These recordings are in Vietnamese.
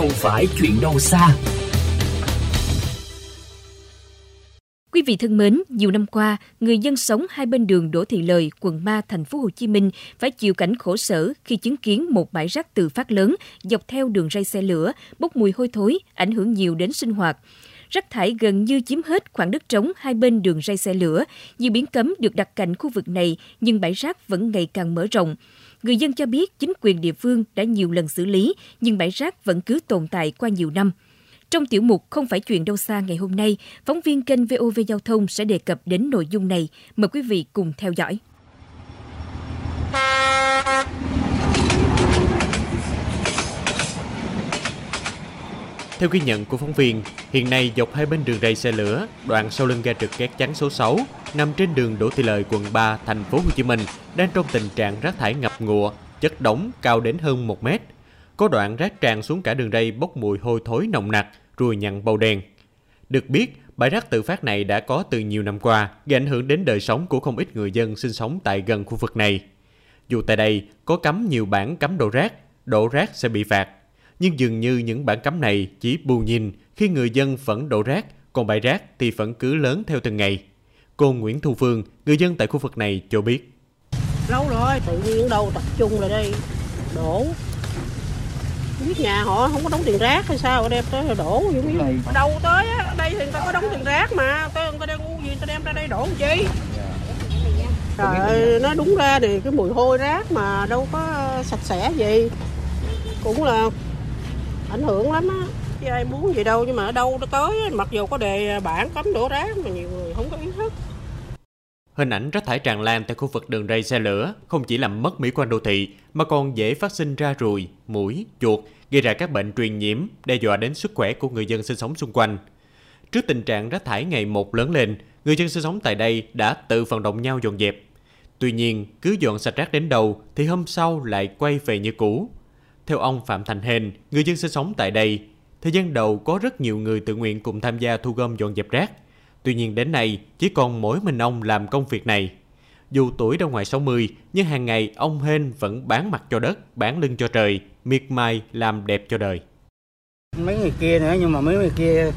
không phải chuyện đâu xa. Quý vị thân mến, nhiều năm qua, người dân sống hai bên đường Đỗ Thị Lời, quận 3, thành phố Hồ Chí Minh phải chịu cảnh khổ sở khi chứng kiến một bãi rác tự phát lớn dọc theo đường ray xe lửa, bốc mùi hôi thối, ảnh hưởng nhiều đến sinh hoạt. Rác thải gần như chiếm hết khoảng đất trống hai bên đường ray xe lửa. Nhiều biển cấm được đặt cạnh khu vực này, nhưng bãi rác vẫn ngày càng mở rộng. Người dân cho biết chính quyền địa phương đã nhiều lần xử lý, nhưng bãi rác vẫn cứ tồn tại qua nhiều năm. Trong tiểu mục Không phải chuyện đâu xa ngày hôm nay, phóng viên kênh VOV Giao thông sẽ đề cập đến nội dung này. Mời quý vị cùng theo dõi. Theo ghi nhận của phóng viên, hiện nay dọc hai bên đường ray xe lửa, đoạn sau lưng ga trực gác chắn số 6, nằm trên đường Đỗ Thị Lợi, quận 3, thành phố Hồ Chí Minh, đang trong tình trạng rác thải ngập ngụa, chất đống cao đến hơn 1 mét. Có đoạn rác tràn xuống cả đường ray bốc mùi hôi thối nồng nặc, ruồi nhặn bầu đen. Được biết, bãi rác tự phát này đã có từ nhiều năm qua, gây ảnh hưởng đến đời sống của không ít người dân sinh sống tại gần khu vực này. Dù tại đây có cấm nhiều bản cấm đổ rác, đổ rác sẽ bị phạt, nhưng dường như những bản cấm này chỉ bù nhìn khi người dân vẫn đổ rác, còn bãi rác thì vẫn cứ lớn theo từng ngày. Cô Nguyễn Thu Phương, người dân tại khu vực này cho biết. Lâu rồi, tự nhiên đâu tập trung lại đây, đổ. Không biết nhà họ không có đóng tiền rác hay sao, đem tới đổ. Như đâu tới á, ở đây thì người ta có đóng tiền rác mà, tới người ta đang uống gì, người ta đem ra đây đổ làm chi. Trời ơi, nó đúng ra thì cái mùi hôi rác mà đâu có sạch sẽ gì. Cũng là ảnh hưởng lắm á chứ ai muốn gì đâu nhưng mà ở đâu nó tới mặc dù có đề bản cấm đổ rác mà nhiều người không có ý thức Hình ảnh rác thải tràn lan tại khu vực đường ray xe lửa không chỉ làm mất mỹ quan đô thị mà còn dễ phát sinh ra ruồi, mũi, chuột, gây ra các bệnh truyền nhiễm, đe dọa đến sức khỏe của người dân sinh sống xung quanh. Trước tình trạng rác thải ngày một lớn lên, người dân sinh sống tại đây đã tự vận động nhau dọn dẹp. Tuy nhiên, cứ dọn sạch rác đến đầu thì hôm sau lại quay về như cũ. Theo ông Phạm Thành Hên, người dân sinh sống tại đây, thời gian đầu có rất nhiều người tự nguyện cùng tham gia thu gom dọn dẹp rác. Tuy nhiên đến nay, chỉ còn mỗi mình ông làm công việc này. Dù tuổi đã ngoài 60, nhưng hàng ngày ông Hên vẫn bán mặt cho đất, bán lưng cho trời, miệt mài làm đẹp cho đời. Mấy người kia nữa, nhưng mà mấy người kia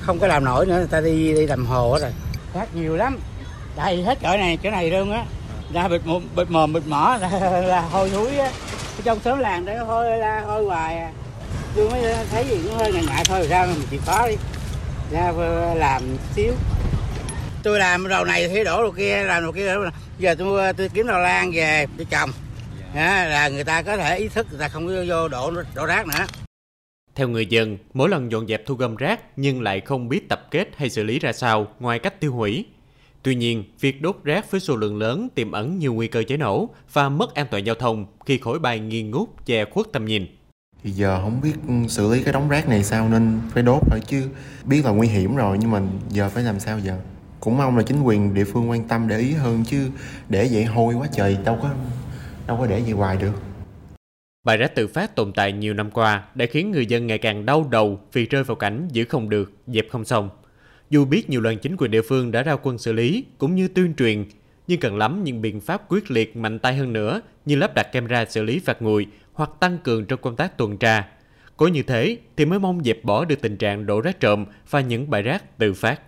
không có làm nổi nữa, người ta đi đi làm hồ rồi. Rác nhiều lắm, đầy hết chỗ này, chỗ này luôn á. Ra bịt mồm, bịt mồm, bịt mỏ là, là hôi thúi á. Trong xóm làng đó hôi la hôi hoài à. Tôi mới thấy gì cũng hơi ngại ngại thôi, ra mình chịu khó đi. Ra làm xíu tôi làm đầu này thì đổ đầu kia làm đầu kia giờ tôi tôi kiếm đầu lan về tôi trồng à, là người ta có thể ý thức người ta không có vô đổ đổ rác nữa theo người dân, mỗi lần dọn dẹp thu gom rác nhưng lại không biết tập kết hay xử lý ra sao ngoài cách tiêu hủy. Tuy nhiên, việc đốt rác với số lượng lớn tiềm ẩn nhiều nguy cơ cháy nổ và mất an toàn giao thông khi khói bay nghi ngút che khuất tầm nhìn. Thì giờ không biết xử lý cái đống rác này sao nên phải đốt thôi chứ biết là nguy hiểm rồi nhưng mà giờ phải làm sao giờ? cũng mong là chính quyền địa phương quan tâm để ý hơn chứ để vậy hôi quá trời đâu có đâu có để vậy hoài được Bài rác tự phát tồn tại nhiều năm qua đã khiến người dân ngày càng đau đầu vì rơi vào cảnh giữ không được, dẹp không xong. Dù biết nhiều lần chính quyền địa phương đã ra quân xử lý cũng như tuyên truyền, nhưng cần lắm những biện pháp quyết liệt mạnh tay hơn nữa như lắp đặt camera xử lý phạt nguội hoặc tăng cường trong công tác tuần tra. Có như thế thì mới mong dẹp bỏ được tình trạng đổ rác trộm và những bãi rác tự phát.